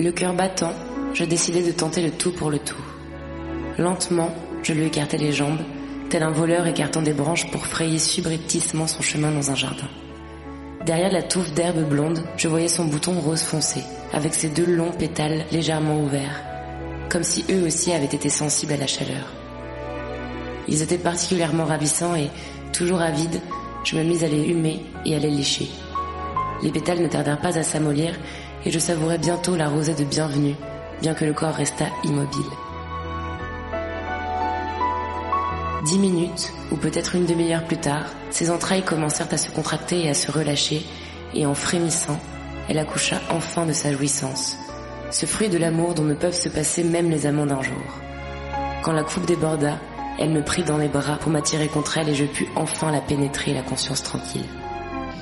Le cœur battant, je décidai de tenter le tout pour le tout. Lentement, je lui écartai les jambes, tel un voleur écartant des branches pour frayer subrepticement son chemin dans un jardin. Derrière la touffe d'herbe blonde, je voyais son bouton rose foncé, avec ses deux longs pétales légèrement ouverts, comme si eux aussi avaient été sensibles à la chaleur. Ils étaient particulièrement ravissants et, toujours avide, je me mis à les humer et à les lécher. Les pétales ne tardèrent pas à s'amollir et je savourais bientôt la rosée de bienvenue, bien que le corps restât immobile. Dix minutes, ou peut-être une demi-heure plus tard, ses entrailles commencèrent à se contracter et à se relâcher, et en frémissant, elle accoucha enfin de sa jouissance, ce fruit de l'amour dont ne peuvent se passer même les amants d'un jour. Quand la coupe déborda, elle me prit dans les bras pour m'attirer contre elle et je pus enfin la pénétrer la conscience tranquille.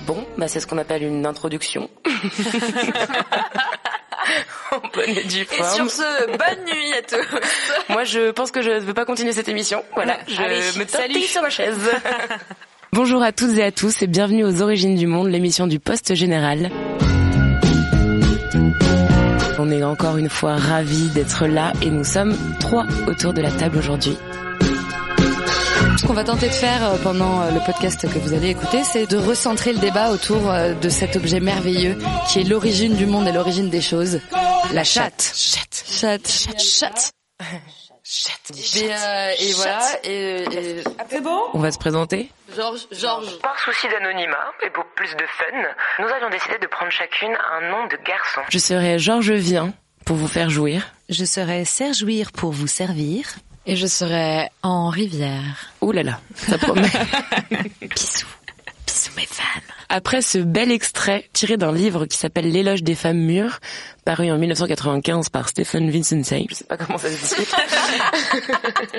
Bon, bah c'est ce qu'on appelle une introduction. en bonne et due Et forme. sur ce, bonne nuit à tous. Moi, je pense que je ne veux pas continuer cette émission. Voilà, je Allez, me salut. sur ma chaise. Bonjour à toutes et à tous et bienvenue aux Origines du Monde, l'émission du Poste Général. On est encore une fois ravis d'être là et nous sommes trois autour de la table aujourd'hui. Ce qu'on va tenter de faire euh, pendant euh, le podcast que vous allez écouter, c'est de recentrer le débat autour euh, de cet objet merveilleux qui est l'origine du monde et l'origine des choses. La chatte. Chatte. Chatte. Chatte. Et, euh, et voilà. Et, et- On va se présenter. Georges. Georges. Par souci d'anonymat et pour plus de fun, nous avions décidé de prendre chacune un nom de garçon. Je serai Georges Vien pour vous faire jouir. Je serai Serge Ouir pour vous servir. Et je serai en rivière. Ouh là là, ça promet. Bisous. Bisous mes fans. Après ce bel extrait tiré d'un livre qui s'appelle L'éloge des femmes mûres, paru en 1995 par Stephen Vincent Je sais pas comment ça se dit.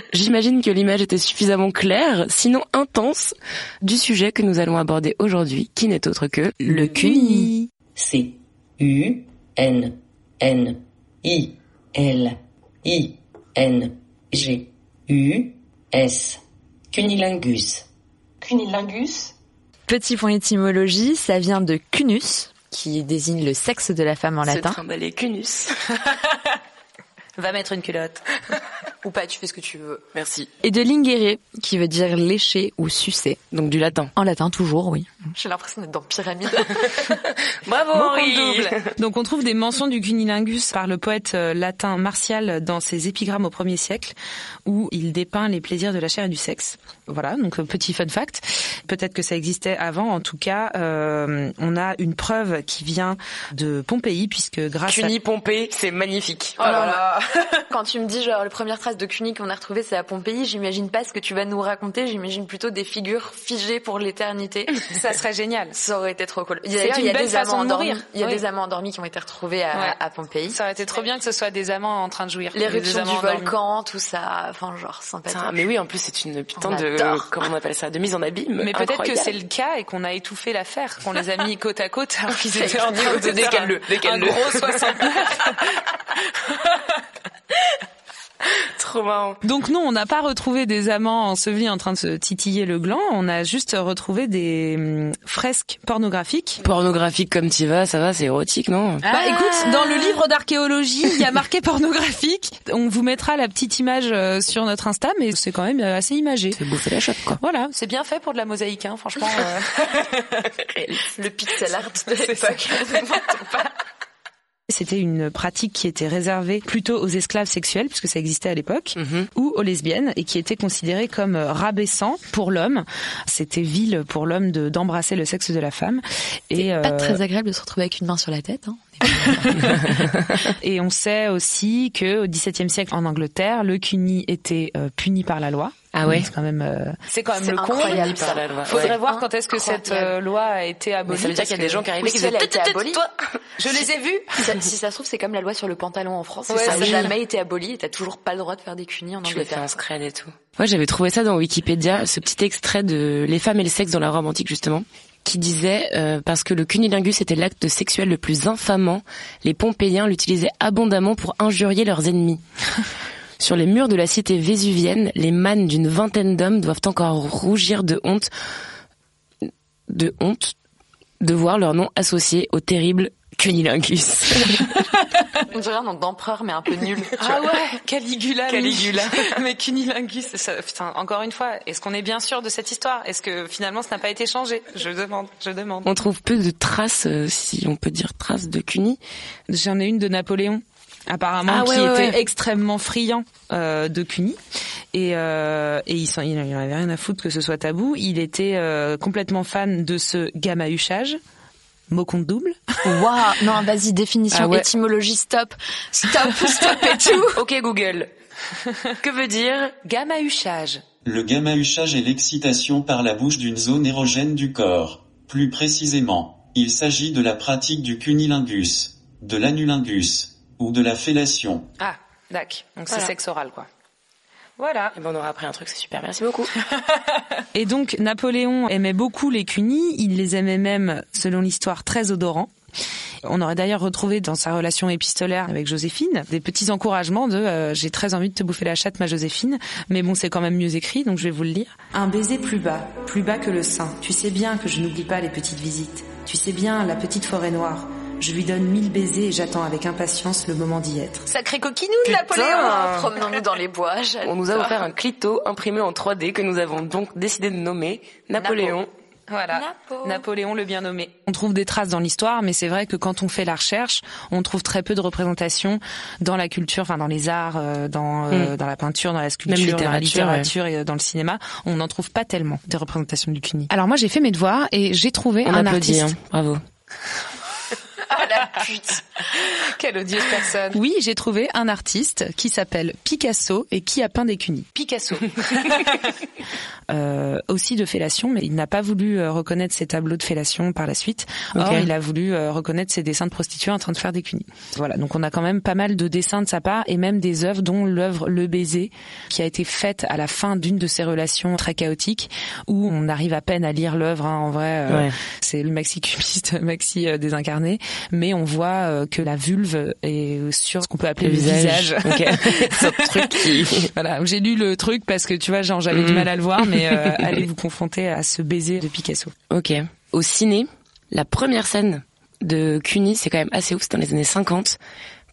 J'imagine que l'image était suffisamment claire, sinon intense, du sujet que nous allons aborder aujourd'hui, qui n'est autre que le CUNY. C U N N I L I N G U S Cunilingus. Cunilingus. Petit point étymologie, ça vient de cunus, qui désigne le sexe de la femme en latin. cunus. Va mettre une culotte. Ou pas, tu fais ce que tu veux. Merci. Et de lingere, qui veut dire lécher ou sucer. Donc du latin. En latin, toujours, oui. J'ai l'impression d'être dans Pyramide. Bravo Henri double. Donc on trouve des mentions du cunilingus par le poète euh, latin Martial dans ses épigrammes au 1er siècle où il dépeint les plaisirs de la chair et du sexe. Voilà, donc euh, petit fun fact. Peut-être que ça existait avant. En tout cas, euh, on a une preuve qui vient de Pompéi puisque grâce à... Cuny Pompée, c'est magnifique. Oh là là. Quand tu me dis genre les premières traces de Cuny qu'on a retrouvées c'est à Pompéi, j'imagine pas ce que tu vas nous raconter, j'imagine plutôt des figures figées pour l'éternité. Ça serait génial. Ça aurait été trop cool. C'est D'ailleurs, une il y a belle des amants de endormis. mourir. Il y a Oui. des amants endormis qui ont été retrouvés à, Ouais. à Pompéi. Ça aurait été trop bien que ce soit des amants en train de jouir. L'éruption Des du endormis. volcan, tout ça, enfin genre sympathique. Mais oui, en plus c'est une putain On de adore. comment on appelle ça, de mise en abîme. Mais peut-être que c'est le cas et qu'on a étouffé l'affaire, qu'on les a mis côte à côte alors qu'ils étaient en train de décale-le. Un gros 69. trop marrant. Donc non, on n'a pas retrouvé des amants ensevelis en train de se titiller le gland, on a juste retrouvé des hum, fresques pornographiques. Pornographique comme tu vas, ça va, c'est érotique, non? Bah écoute, dans le livre d'archéologie, il y a marqué pornographique. On vous mettra la petite image euh, sur notre Insta, mais c'est quand même euh, assez imagé. C'est bouffer la chope, quoi. Voilà, c'est bien fait pour de la mosaïque, hein, franchement. euh. Le pixel art de l'époque. C'était une pratique qui était réservée plutôt aux esclaves sexuels, puisque ça existait à l'époque, Mhm. ou aux lesbiennes, et qui était considérée comme euh, rabaissant pour l'homme. C'était vil pour l'homme de d'embrasser le sexe de la femme. Et, Pas euh, très agréable de se retrouver avec une main sur la tête. Hein. et on sait aussi que au XVIIe siècle en Angleterre, le cuni était euh, puni par la loi. Ah ouais. C'est quand même, euh, c'est quand même le con. incroyable, par la loi. Faudrait Ouais. voir quand est-ce que cette euh, loi a été Mais abolie. ça veut dire qu'il y a des gens qui arrivaient Ou qui toi Je les ai vus. Si ça, si ça se trouve, c'est comme la loi sur le pantalon en France. Ouais, ça n'a jamais été aboli et t'as toujours pas le droit de faire des cunis en Tu les fais Angleterre. un scred et tout. Moi, j'avais trouvé ça dans Wikipédia, ce petit extrait de Les femmes et le sexe dans la Rome antique, justement, qui disait euh, parce que le cunilingus était l'acte sexuel le plus infamant, les Pompéiens l'utilisaient abondamment pour injurier leurs ennemis. Sur les murs de la cité vésuvienne, les mânes d'une vingtaine d'hommes doivent encore rougir de honte, de honte, de voir leur nom associé au terrible cunilingus. On dirait un nom d'empereur, mais un peu nul. tu Ah ouais, Caligula. Caligula. Mais cunilingus, ça, putain, encore une fois, est-ce qu'on est bien sûr de cette histoire? Est-ce que finalement ça n'a pas été changé? Je demande, je demande. On trouve peu de traces, euh, si on peut dire traces de cuni. J'en ai une de Napoléon, apparemment, Ah qui ouais, était ouais. extrêmement friand euh, de cunis. Et, euh, et il, s'en, il en avait rien à foutre que ce soit tabou. Il était euh, complètement fan de ce gamahuchage, mot compte double. Waouh, non, vas-y, définition, Ah ouais. étymologie, stop, stop, stop et tout. Ok Google. que veut dire Gamahuchage. Le gamahuchage est l'excitation par la bouche d'une zone érogène du corps. Plus précisément, il s'agit de la pratique du cunilingus, de l'anulingus, ou de la fellation. Ah, d'accord. Donc Voilà. c'est sexe oral, quoi. Voilà. Eh ben, on aura appris un truc, c'est super. Merci beaucoup. Et donc Napoléon aimait beaucoup les cunis, il les aimait même, selon l'histoire, très odorants. On aurait d'ailleurs retrouvé dans sa relation épistolaire avec Joséphine des petits encouragements de euh, j'ai très envie de te bouffer la chatte ma Joséphine, mais bon c'est quand même mieux écrit donc je vais vous le lire. Un baiser plus bas, plus bas que le sein. Tu sais bien que je n'oublie pas les petites visites. Tu sais bien la petite forêt noire. Je lui donne mille baisers et j'attends avec impatience le moment d'y être. Sacré coquinou, Putain. Napoléon. Promenons-nous dans les bois. On nous a offert un clito imprimé en 3D que nous avons donc décidé de nommer Napoléon. Voilà. Napo. Napoléon le bien nommé. On trouve des traces dans l'histoire, mais c'est vrai que quand on fait la recherche, on trouve très peu de représentations dans la culture, enfin dans les arts, euh, dans euh, Mm. dans la peinture, dans la sculpture, dans la littérature, et euh, dans le cinéma. On n'en trouve pas tellement des représentations du cuni. Alors moi j'ai fait mes devoirs et j'ai trouvé On un applaudit, artiste. hein. Bravo. Ah la pute. Quelle odieuse personne. Oui, j'ai trouvé un artiste qui s'appelle Picasso et qui a peint des cunis. Picasso. euh, aussi de fellation, mais il n'a pas voulu euh, reconnaître ses tableaux de fellation par la suite. Or, il a voulu euh, reconnaître ses dessins de prostituées en train de faire des cunis. Voilà, donc on a quand même pas mal de dessins de sa part et même des œuvres, dont l'œuvre Le Baiser, qui a été faite à la fin d'une de ses relations très chaotiques, où on arrive à peine à lire l'œuvre. hein, en vrai, euh, Ouais. c'est le maxi cubiste, maxi désincarné, mais on voit euh, que la vulve est sur ce qu'on peut appeler le, visage. Ok. C'est un truc qui... Voilà, j'ai lu le truc parce que tu vois, genre j'avais du Mhm. mal à le voir, mais euh, allez vous confronter à ce baiser de Picasso. Ok. Au ciné, la première scène de Cuny, c'est quand même assez ouf, c'est dans les années 50,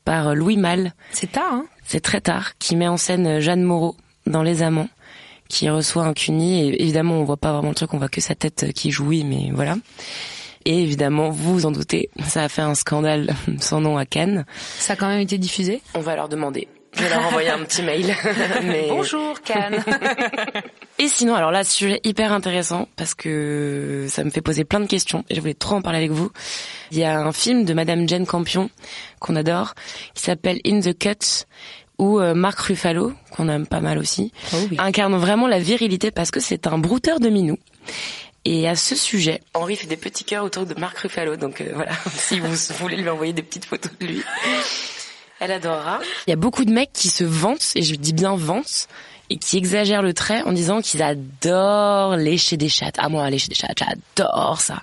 par Louis Malle. C'est tard, hein C'est très tard, qui met en scène euh, Jeanne Moreau dans Les Amants, qui reçoit un Cuny, et évidemment on voit pas vraiment le truc, on voit que sa tête euh, qui jouit, mais voilà. Et évidemment, vous vous en doutez, ça a fait un scandale sans nom à Cannes. Ça a quand même été diffusé? On va leur demander. Je vais leur envoyer un petit mail. Mais... Bonjour Cannes. Et sinon, alors là, sujet hyper intéressant parce que ça me fait poser plein de questions et je voulais trop en parler avec vous. Il y a un film de Madame Jane Campion qu'on adore qui s'appelle In the Cut où euh, Marc Ruffalo, qu'on aime pas mal aussi, Oh oui. incarne vraiment la virilité parce que c'est un brouteur de minou. Et à ce sujet, Henri fait des petits cœurs autour de Marc Ruffalo, donc euh, voilà, si vous voulez lui envoyer des petites photos de lui, elle adorera. Il y a beaucoup de mecs qui se vantent, et je dis bien vantent, et qui exagèrent le trait en disant qu'ils adorent lécher des chattes. Ah moi, lécher des chattes, j'adore ça.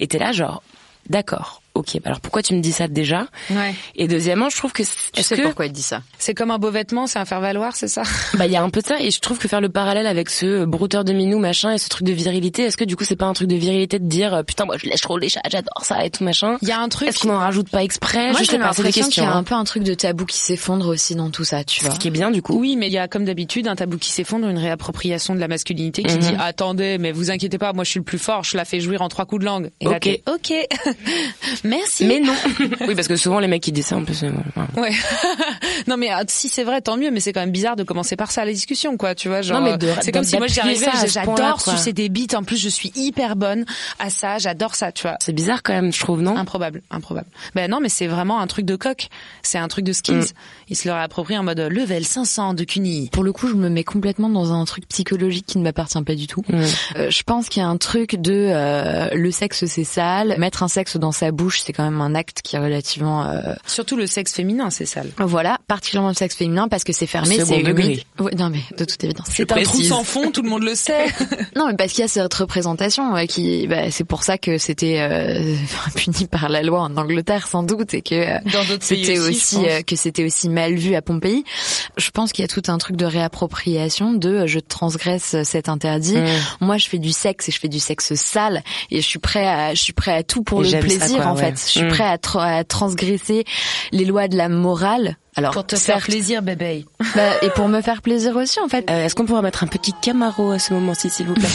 Et t'es là genre, d'accord, ok, alors pourquoi tu me dis ça déjà Ouais. Et deuxièmement, je trouve que... Je est-ce sais que pourquoi il dit ça. C'est comme un beau vêtement, c'est un faire valoir, c'est ça? Bah il y a un peu de ça et je trouve que faire le parallèle avec ce brouteur de minou machin et ce truc de virilité, est-ce que du coup c'est pas un truc de virilité de dire euh, putain moi je lèche trop les chats, j'adore ça et tout machin? Il y a un truc. Est-ce qu'on en rajoute pas exprès? Moi, Je j'ai sais pas, c'est des l'impression qu'il y a un hein. peu un truc de tabou qui s'effondre aussi dans tout ça, tu vois. Ce qui est bien du coup. Oui, mais il y a comme d'habitude un tabou qui s'effondre, une réappropriation de la masculinité qui Mhm. dit attendez, mais vous inquiétez pas, moi je suis le plus fort, je la fais jouir en trois coups de langue. Et Ok. ok. Merci. Mais non. oui, parce que souvent les mecs qui disent ça en plus. euh. Ouais. non mais ah, si c'est vrai, tant mieux. Mais c'est quand même bizarre de commencer par ça la discussion, quoi. Tu vois, genre. Non, mais de- euh, c'est comme si moi j'y d'appuyer arrivais. ça à ce point-là, J'adore sucer des bites. En plus, je suis hyper bonne à ça. J'adore ça, tu vois. C'est bizarre quand même, je trouve, non? Improbable, improbable. Ben non, mais c'est vraiment un truc de coq. C'est un truc de skills. Mm. Il se le réapproprie en mode euh, level 500 de Cuny. Pour le coup, je me mets complètement dans un truc psychologique qui ne m'appartient pas du tout. Euh, je pense qu'il y a un truc de euh, le sexe c'est sale, mettre un sexe dans sa bouche c'est quand même un acte qui est relativement euh, Surtout le sexe féminin, c'est sale. voilà, particulièrement le sexe féminin parce que c'est fermé, c'est humide. degré. Ouais, non mais de toute évidence. C'est un trou sans fond, tout le monde le sait. Non mais parce qu'il y a cette représentation ouais, qui bah, c'est pour ça que c'était euh, puni par la loi en Angleterre sans doute et que euh, Dans d'autres pays c'était aussi, aussi, euh, que c'était aussi mal vu à Pompéi. Je pense qu'il y a tout un truc de réappropriation de euh, je transgresse cet interdit. Mm. Moi je fais du sexe et je fais du sexe sale et je suis prêt à je suis prêt à tout pour Et le plaisir quoi, en ouais. fait. Je suis Mm. prêt à, tra- à transgresser les lois de la morale. Alors Pour te faire plaisir, bébé. bah, et pour me faire plaisir aussi en fait. Euh, Est-ce qu'on pourra mettre un petit Camaro à ce moment-ci, s'il vous plaît?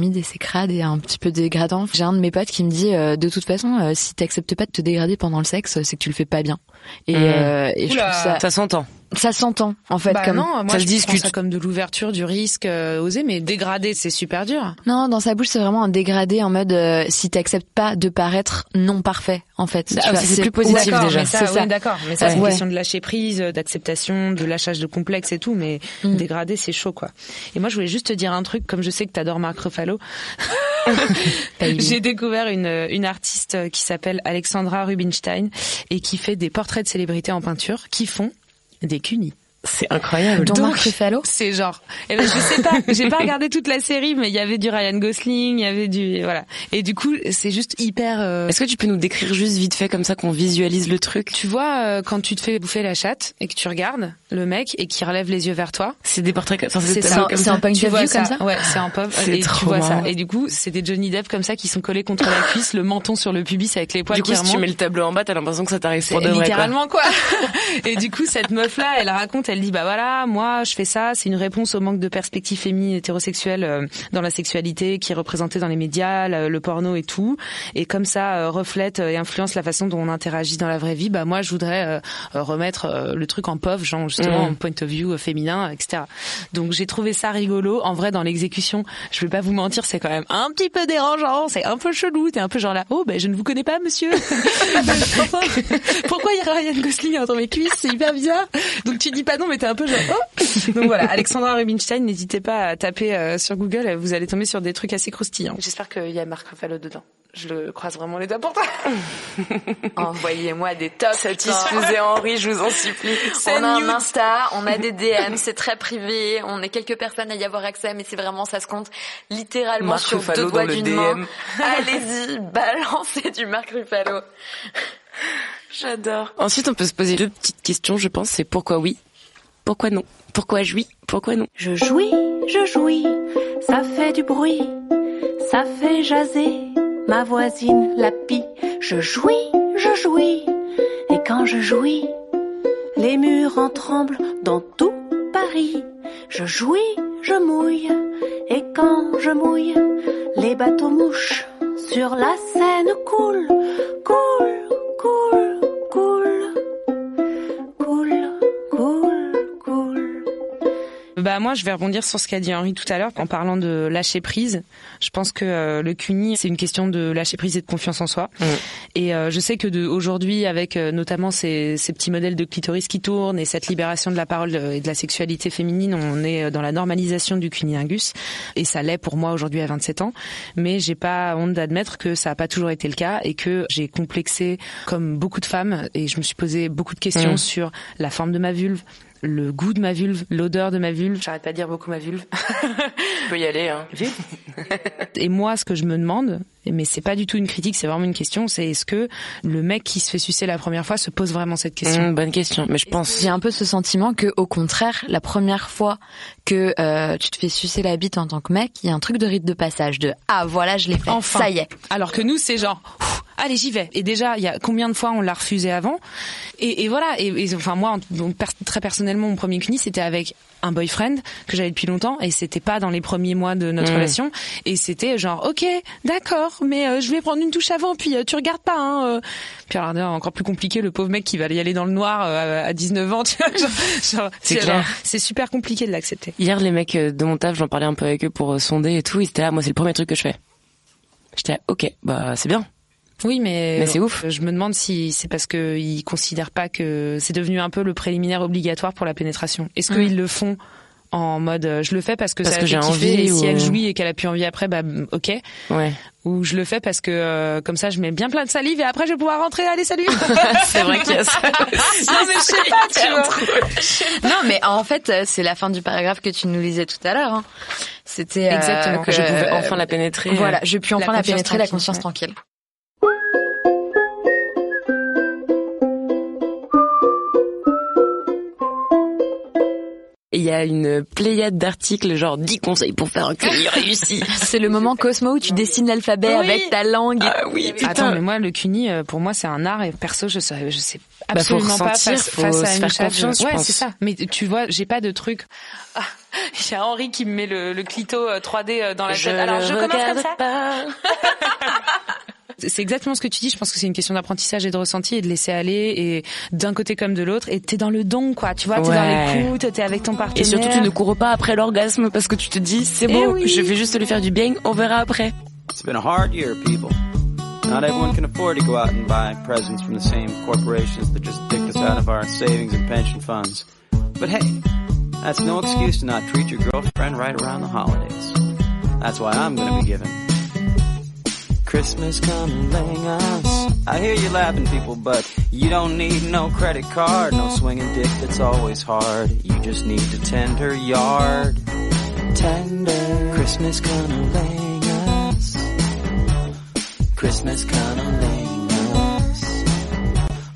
Humide et c'est crade et un petit peu dégradant. J'ai un de mes potes qui me dit euh, de toute façon euh, si t'acceptes pas de te dégrader pendant le sexe c'est que tu le fais pas bien. Et, Mmh. euh, et je trouve ça Ça s'entend. Ça s'entend en fait Bah comme non, moi ça je se discute. ça comme de l'ouverture, du risque, euh, oser, mais dégrader, c'est super dur. Non, dans sa bouche, c'est vraiment un dégradé en mode euh, si t'acceptes pas de paraître non parfait, en fait. Ah, c'est plus positif, Ouais, déjà. ça, C'est oui, ça. d'accord. Mais ça, c'est une Ouais. question de lâcher prise, euh, d'acceptation, de lâchage de complexe et tout, mais Mm. dégrader, c'est chaud, quoi. Et moi, je voulais juste te dire un truc, comme je sais que t'adores Marc Ruffalo. J'ai découvert une, une artiste qui s'appelle Alexandra Rubinstein et qui fait des portraits de célébrités en peinture qui font des cunis. C'est incroyable. Dont Donc, Marc Ruffalo C'est genre, eh ben, je sais pas, j'ai pas regardé toute la série, mais il y avait du Ryan Gosling, il y avait du, voilà. Et du coup, c'est juste hyper, euh, Est-ce que tu peux nous décrire juste vite fait comme ça qu'on visualise le truc? Tu vois, euh, quand tu te fais bouffer la chatte et que tu regardes le mec et qu'il relève les yeux vers toi, C'est des portraits comme, enfin, c'est ça. C'est ça. un point tu ça. comme ça Ouais, c'est un pop. C'est et tu trop vois ça. Et du coup, c'est des Johnny Depp comme ça qui sont collés contre la cuisse, le menton sur le pubis avec les poils Du coup, qui si tu mets le tableau en bas, t'as l'impression que ça t'arrive C'est pour de vrai. quoi. littéralement quoi. et du coup, cette meuf là, elle raconte, elle dit bah voilà, moi je fais ça, c'est une réponse au manque de perspectives féminines hétérosexuelles euh, dans la sexualité qui est représentée dans les médias, le, porno et tout. Et comme ça euh, reflète et influence la façon dont on interagit dans la vraie vie, bah moi je voudrais euh, remettre le truc en pov, genre justement Mm. en point of view féminin, etc. Donc j'ai trouvé ça rigolo. En vrai, dans l'exécution, je vais pas vous mentir, c'est quand même un petit peu dérangeant, c'est un peu chelou. T'es un peu genre là, oh ben je ne vous connais pas, monsieur. Pourquoi il y a Ryan Gosling entre mes cuisses? C'est hyper bizarre. Donc tu dis pas non, mais t'es un peu genre. Oh Donc voilà, Alexandra Rubinstein, n'hésitez pas à taper euh, sur Google, vous allez tomber sur des trucs assez croustillants. J'espère qu'il y a Marc Ruffalo dedans. Je le croise vraiment les doigts pour toi. Envoyez-moi des tops. Satisfaisez Henri, je vous en supplie. On a un Insta, on a des DM, c'est très privé, on est quelques personnes à y avoir accès, mais c'est vraiment, ça se compte littéralement Marc sur Ruffalo deux doigts d'une main. Allez-y, balancez du Marc Ruffalo. J'adore. Ensuite, on peut se poser deux petites questions, je pense. C'est pourquoi oui, pourquoi non, pourquoi jouis, pourquoi non? Je jouis, je jouis, ça fait du bruit, ça fait jaser ma voisine la pie. Je jouis, je jouis, et quand je jouis, les murs en tremblent dans tout Paris. Je jouis, je mouille, et quand je mouille, les bateaux mouches sur la Seine coulent, coulent, Bah moi, je vais rebondir sur ce qu'a dit Henri tout à l'heure en parlant de lâcher prise. Je pense que euh, le CUNY, c'est une question de lâcher prise et de confiance en soi. Mm. Et euh, je sais que de aujourd'hui, avec euh, notamment ces, ces petits modèles de clitoris qui tournent et cette libération de la parole et de la sexualité féminine, on est dans la normalisation du cunilingus. Et ça l'est pour moi aujourd'hui à 27 ans. Mais j'ai pas honte d'admettre que ça n'a pas toujours été le cas et que j'ai complexé comme beaucoup de femmes et je me suis posé beaucoup de questions Mm. sur la forme de ma vulve, le goût de ma vulve, l'odeur de ma vulve. J'arrête pas de dire beaucoup ma vulve. tu peux y aller, hein. Et moi, ce que je me demande, mais c'est pas du tout une critique, c'est vraiment une question, c'est est-ce que le mec qui se fait sucer la première fois se pose vraiment cette question? Mmh, bonne question, mais je pense. J'ai un peu ce sentiment que, au contraire, la première fois que euh, tu te fais sucer la bite en tant que mec, il y a un truc de rite de passage de ah voilà je l'ai fait, Enfin. ça y est. Alors que nous, c'est genre, Ouf, allez, j'y vais. Et déjà, il y a combien de fois on l'a refusé avant et, et voilà. Et, et, enfin, moi, très personnellement, mon premier cuni, c'était avec un boyfriend que j'avais depuis longtemps et c'était pas dans les premiers mois de notre Mm. relation et c'était genre ok d'accord mais euh, je vais prendre une touche avant puis euh, tu regardes pas hein, euh. puis alors encore plus compliqué le pauvre mec qui va y aller dans le noir euh, à 19 ans tu vois, C'est c'est clair. genre, c'est super compliqué de l'accepter Hier, les mecs euh, de mon taf, j'en parlais un peu avec eux pour euh, sonder et tout. Ils étaient là, moi, c'est le premier truc que je fais. J'étais là, ok, bah c'est bien. Oui, mais, Mais c'est ouf. Je me demande si c'est parce qu'ils considèrent pas que c'est devenu un peu le préliminaire obligatoire pour la pénétration. Est-ce Mm. qu'ils le font en mode euh, je le fais parce que Parce ça que j'ai envie et si elle jouit et qu'elle a plus envie après bah mm, ok Ouais. ou je le fais parce que euh, comme ça je mets bien plein de salive et après je vais pouvoir rentrer allez salut c'est vrai qu'il y a ça. non mais je sais pas tu vois Non mais en fait euh, c'est la fin du paragraphe que tu nous lisais tout à l'heure. hein. C'était euh, Exactement. que Je pouvais enfin la pénétrer. Voilà, je puis enfin La pénétrer, la conscience ouais. tranquille. Il y a une pléiade d'articles, genre 10 conseils pour faire un cuni réussi. C'est le moment Cosmo où tu dessines l'alphabet Oui. avec ta langue. Ah oui, putain. Attends, mais moi, le cuni, euh, pour moi, c'est un art et perso, je sais, je sais Bah, faut absolument pas ressentir, face, faut face se à une faire confiance, je Ouais, c'est ça. Mais tu vois, j'ai pas de truc. Ah, a Henri qui me met le, le clito euh, 3D euh, dans la tête. Alors, je commence comme ça. C'est exactement ce que tu dis. Je pense que c'est une question d'apprentissage et de ressenti et de laisser aller et d'un côté comme de l'autre. Et t'es dans le don, quoi. Tu vois, t'es dans Ouais. l'écoute, t'es avec ton partenaire. Et surtout, tu ne cours pas après l'orgasme parce que tu te dis, c'est Eh bon, oui. je vais juste lui faire du bien, on verra après. It's been a hard year, people. Not everyone can afford to go out and buy presents from the same corporations that just dicked us out of our savings and pension funds. But hey, that's no excuse to not treat your girlfriend right around the holidays. That's why I'm gonna be giving. Christmas coming us. I hear you laughing, people, but you don't need no credit card, no swinging dick that's always hard. You just need to tend her yard. Tender. Christmas cunnilingus. Christmas cunnilingus.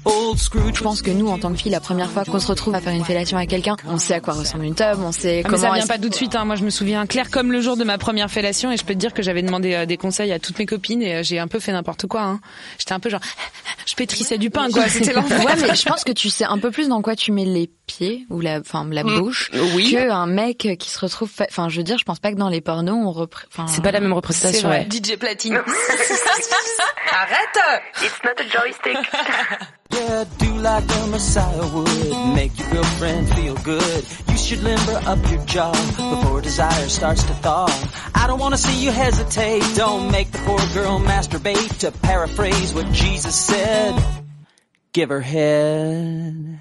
Old Scrooge. Je pense que nous, en tant que filles, la première fois qu'on se retrouve à faire une fellation avec quelqu'un, on sait à quoi ressemble une tub, on sait Ah, mais comment. ça vient pas tout de suite. Hein. Moi, je me souviens clair comme le jour de ma première fellation et je peux te dire que j'avais demandé euh, des conseils à toutes mes copines et euh, j'ai un peu fait n'importe quoi. Hein. J'étais un peu genre, je pétrissais du pain, quoi. C'était l'enfer. Ouais, mais je pense que tu sais un peu plus dans quoi tu mets les pieds ou la, enfin la Mm. bouche, Oui. que un mec qui se retrouve. fa- Enfin, je veux dire, je pense pas que dans les pornos on reprend. Enfin, C'est pas la même C'est représentation, vrai. ouais. DJ Platine. Arrête It's not a joystick. Yeah, do like a Messiah would. Make your girlfriend feel good. You should limber up your jaw before desire starts to thaw. I don't wanna see you hesitate. Don't make the poor girl masturbate. To paraphrase what Jesus said, give her head.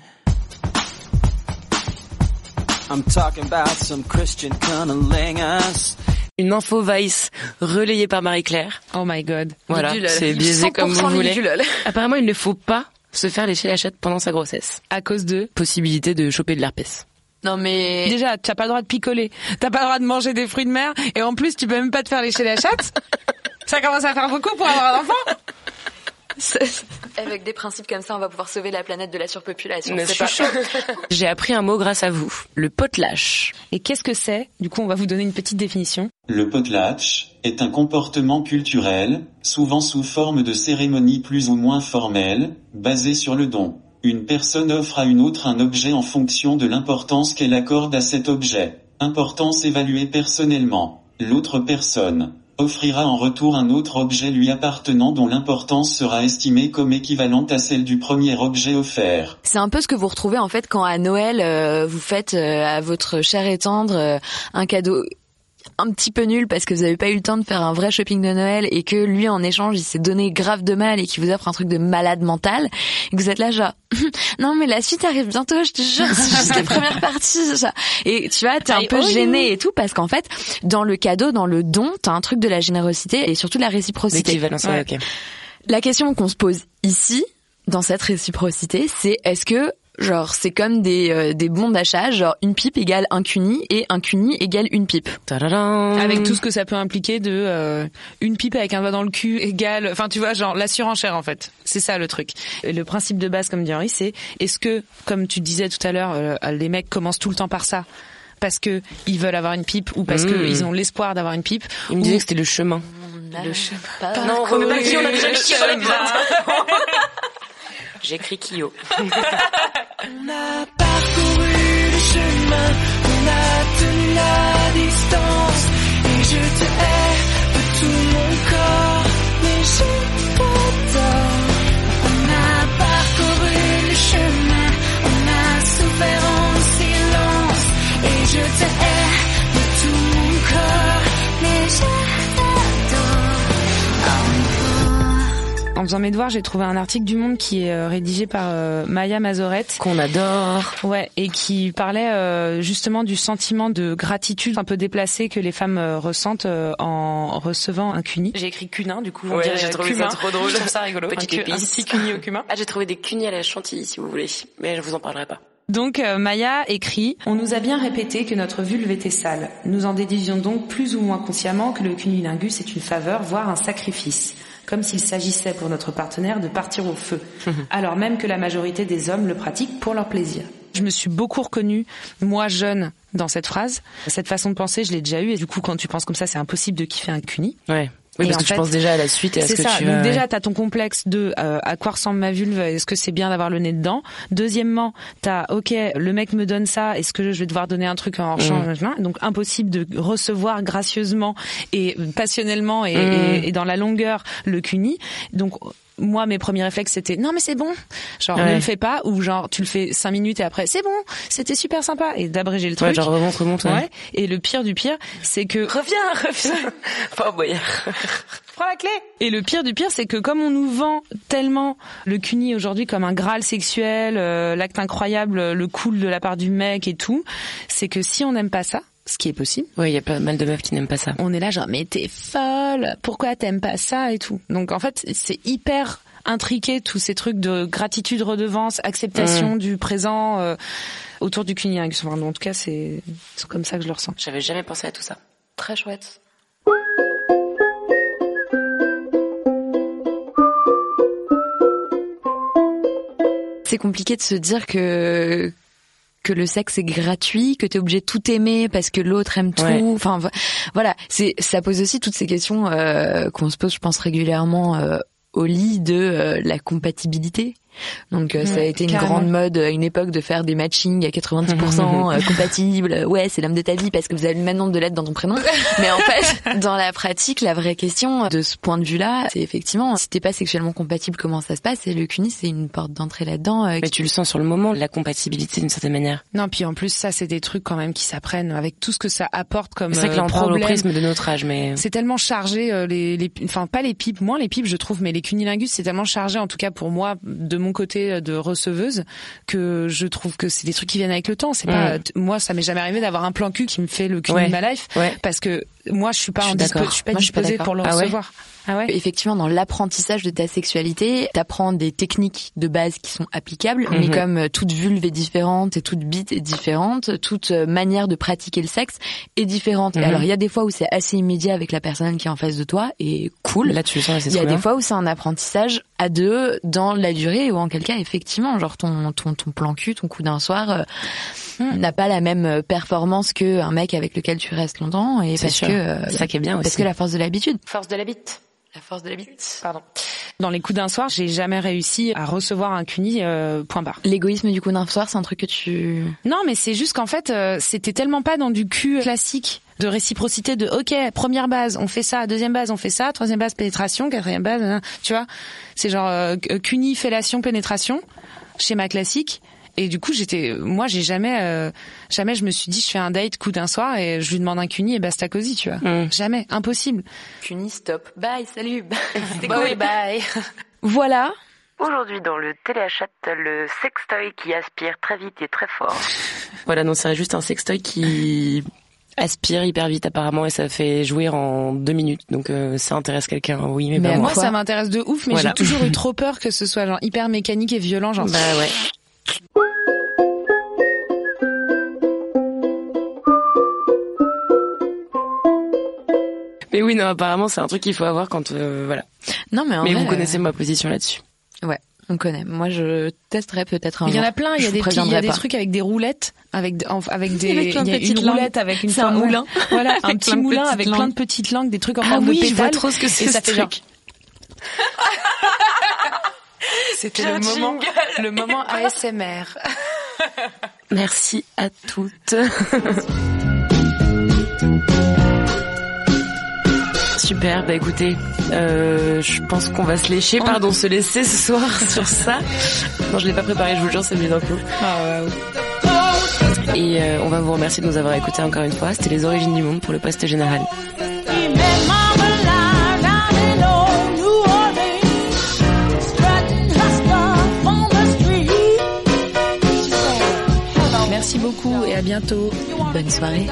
I'm talking about some Christian cunnilingus. Une info Vice relayée par Marie-Claire. Oh my god. Voilà, c'est biaisé comme vous 100% voulez. ridulole. Apparemment, il ne faut pas se faire lécher la chatte pendant sa grossesse. À cause de. Possibilité de choper de l'herpès. Non mais Déjà, tu n'as pas le droit de picoler. T'as pas le droit de manger des fruits de mer. Et en plus, tu peux même pas te faire lécher la chatte. Ça commence à faire beaucoup pour avoir un enfant. Avec des principes comme ça, on va pouvoir sauver la planète de la surpopulation. J'ai appris un mot grâce à vous. Le potelâche. Et qu'est-ce que c'est? Du coup, on va vous donner une petite définition. Le potlatch est un comportement culturel, souvent sous forme de cérémonie plus ou moins formelle, basé sur le don. Une personne offre à une autre un objet en fonction de l'importance qu'elle accorde à cet objet. Importance évaluée personnellement. L'autre personne offrira en retour un autre objet lui appartenant dont l'importance sera estimée comme équivalente à celle du premier objet offert. c'est un peu ce que vous retrouvez en fait quand à Noël euh, vous faites euh, à votre cher et tendre euh, un cadeau un petit peu nul parce que vous avez pas eu le temps de faire un vrai shopping de Noël et que lui en échange il s'est donné grave de mal et qu'il vous offre un truc de malade mental et que vous êtes là genre non mais la suite arrive bientôt je te jure c'est juste la première partie genre. et tu vois t'es un peu gêné et tout parce qu'en fait dans le cadeau dans le don t'as un truc de la générosité et surtout de la réciprocité ouais, ok. la question qu'on se pose ici, dans cette réciprocité, c'est est-ce que Genre, c'est comme des, euh, des bons d'achat, genre une pipe égale un cuni et un cuni égale une pipe. Avec tout ce que ça peut impliquer de euh, une pipe avec un doigt dans le cul égale, enfin tu vois, genre la surenchère en fait. C'est ça le truc. Et le principe de base, comme dit Henri, c'est est-ce que, comme tu disais tout à l'heure, euh, les mecs commencent tout le temps par ça? Parce que ils veulent avoir une pipe ou parce Mmh. que ils ont l'espoir d'avoir une pipe. Il me ou- disait que c'était le chemin. Le chemin. Non, on a dit, on a déjà sur l'épisode. J'écris Kyo. On a parcouru le chemin, on a tenu la distance. En faisant mes devoirs, j'ai trouvé un article du Monde qui est euh, rédigé par euh, Maya Mazorette. Qu'on adore. Ouais, et qui parlait euh, justement du sentiment de gratitude un peu déplacé que les femmes euh, ressentent euh, en recevant un cuni. J'ai écrit cunin, du coup, on Ouais, j'ai trouvé cumin. ça trop drôle. Je trouve ça rigolo. Petite un, cu- un épice. petit cuni au cumin. Ah, j'ai trouvé des cunis à la chantilly si vous voulez, mais je vous en parlerai pas. Donc Maya écrit On nous a bien répété que notre vulve était sale. Nous en déduisions donc plus ou moins consciemment que le cunilingus est une faveur, voire un sacrifice, comme s'il s'agissait pour notre partenaire de partir au feu, alors même que la majorité des hommes le pratiquent pour leur plaisir. Je me suis beaucoup reconnue, moi jeune, dans cette phrase. Cette façon de penser, je l'ai déjà eue, et du coup, quand tu penses comme ça, c'est impossible de kiffer un cuni. Ouais. Oui, Et parce que tu fait, penses déjà à la suite c'est ça. tu Donc déjà, t'as ton complexe de euh, à quoi ressemble ma vulve. Est-ce que c'est bien d'avoir le nez dedans Deuxièmement, t'as ok, le mec me donne ça. Est-ce que je vais devoir donner un truc en change Donc impossible de recevoir gracieusement et passionnellement et, Mm. et- et dans la longueur le cuni. Donc moi, mes premiers réflexes, c'était non mais c'est bon, genre ne le fais pas, ou genre tu le fais cinq minutes et après c'est bon, c'était super sympa et d'abréger le truc. Ouais, genre remonte, remonte, ouais. Ouais. Et le pire du pire, c'est que Reviens, reviens. Fort Boyard. Prends la clé. Et le pire du pire, c'est que comme on nous vend tellement le cuni aujourd'hui comme un graal sexuel, euh, l'acte incroyable, le cool de la part du mec et tout, c'est que si on n'aime pas ça, ce qui est possible. Ouais, il y a pas mal de meufs qui n'aiment pas ça. On est là genre mais t'es folle, pourquoi t'aimes pas ça et tout? Donc en fait c'est hyper intriqué tous ces trucs de gratitude, redevance, acceptation du présent euh, autour du cunilingus. Enfin, en tout cas c'est comme ça que je le ressens. J'avais jamais pensé à tout ça. Très chouette. C'est compliqué de se dire que que le sexe est gratuit, que t'es obligé de tout aimer parce que l'autre aime tout. Ouais. Enfin vo- voilà, c'est ça pose aussi toutes ces questions euh, qu'on se pose, je pense régulièrement euh, au lit de euh, la compatibilité. Donc euh, ça a été une grande mode à une époque de faire des matchings à 90% euh, compatibles. Ouais, c'est l'homme de ta vie parce que vous avez le même nombre de lettres dans ton prénom. Mais en fait, dans la pratique, la vraie question de ce point de vue-là, c'est effectivement si t'es pas sexuellement compatible, comment ça se passe? Et le CUNY, c'est une porte d'entrée là-dedans. euh, Mais tu le sens sur le moment, la compatibilité d'une certaine manière. Non, puis en plus ça c'est des trucs quand même qui s'apprennent avec tout ce que ça apporte comme C'est vrai que euh, là on prisme de notre âge, mais C'est tellement chargé euh, les, les enfin pas les pipes, moins les pipes je trouve, mais les cunilingus c'est tellement chargé en tout cas pour moi de mon côté euh, de receveuse que je trouve que c'est des trucs qui viennent avec le temps. C'est pas Mm. moi ça m'est jamais arrivé d'avoir un plan cul qui me fait le cul Ouais. de ma life Ouais. parce que moi je suis pas Je en suis dispo- je suis pas Moi, je suis pas disposée pour le Ah ouais. Ah ouais. Effectivement, dans l'apprentissage de ta sexualité, t'apprends des techniques de base qui sont applicables, mais Mhm. comme euh, toute vulve est différente et toute bite est différente, toute euh, manière de pratiquer le sexe est différente. Et Mhm. alors, il y a des fois où c'est assez immédiat avec la personne qui est en face de toi et cool. là tu le sens Il y a des bien. fois où c'est un apprentissage à deux dans la durée ou en quel cas effectivement genre ton ton ton plan cul ton coup d'un soir euh, Hmm. n'a pas la même performance que un mec avec lequel tu restes longtemps et C'est parce sûr. que euh, C'est ça qui est bien parce aussi. que la force de l'habitude Force de la bite. La force de la bite. Pardon. Dans les coups d'un soir, j'ai jamais réussi à recevoir un cuni euh, point barre. l'égoïsme du coup d'un soir c'est un truc que tu Non, mais c'est juste qu'en fait, euh, c'était tellement pas dans du cul classique de réciprocité de OK, première base, on fait ça, deuxième base, on fait ça, troisième base pénétration, quatrième base, hein, tu vois. C'est genre euh, cuni fellation pénétration, schéma classique. Et du coup, j'étais moi, j'ai jamais euh, jamais je me suis dit je fais un date coup d'un soir et je lui demande un cuni et basta cosy, tu vois. Mm. Jamais, impossible. Cuni, stop. Bye, salut. C'était Bah cool. oui. bye. voilà Aujourd'hui, dans le téléachat, le sextoy qui aspire très vite et très fort. Voilà, non, c'est juste un sextoy qui aspire hyper vite apparemment et ça fait jouir en deux minutes. Donc euh, ça intéresse quelqu'un, oui, mais, Mais pas à moi. Moi, ça m'intéresse de ouf, mais Voilà. j'ai toujours eu trop peur que ce soit genre hyper mécanique et violent, genre. Bah ouais. Mais oui, non, apparemment, c'est un truc qu'il faut avoir quand, euh, voilà. Non, mais Mais vous connaissez euh, ma position là-dessus. Ouais, on connaît. Moi, je testerai peut-être un Il y en a plein, il y a, des, trucs avec des roulettes, avec, avec des, avec y a une roulette avec une un moulin. Voilà, un petit moulin avec plein de petites langues, des trucs en ah forme ah oui, de pétales. Je vois trop ce que c'est, ce ça truc. Fait. C'était le moment, le moment ASMR. Merci à toutes. Super, bah écoutez, euh, je pense qu'on va se lécher, pardon, se laisser ce soir sur ça. Non, je l'ai pas préparé, je vous jure, c'est venu d'un coup. Et euh, on va vous remercier de nous avoir écoutés encore une fois. C'était les origines du monde pour le poste général. Bientôt. Bonne soirée.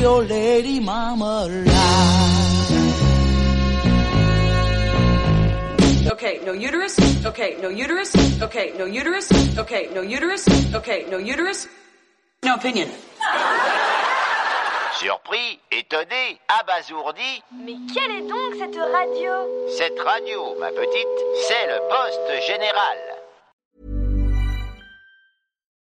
Your lady mama lie. Okay, no uterus. Okay, no uterus. Okay, no uterus. Okay, no uterus. Okay, no uterus. No opinion. Surpris, étonné, abasourdi, Mais quelle est donc cette radio? Cette radio, ma petite, c'est le poste général.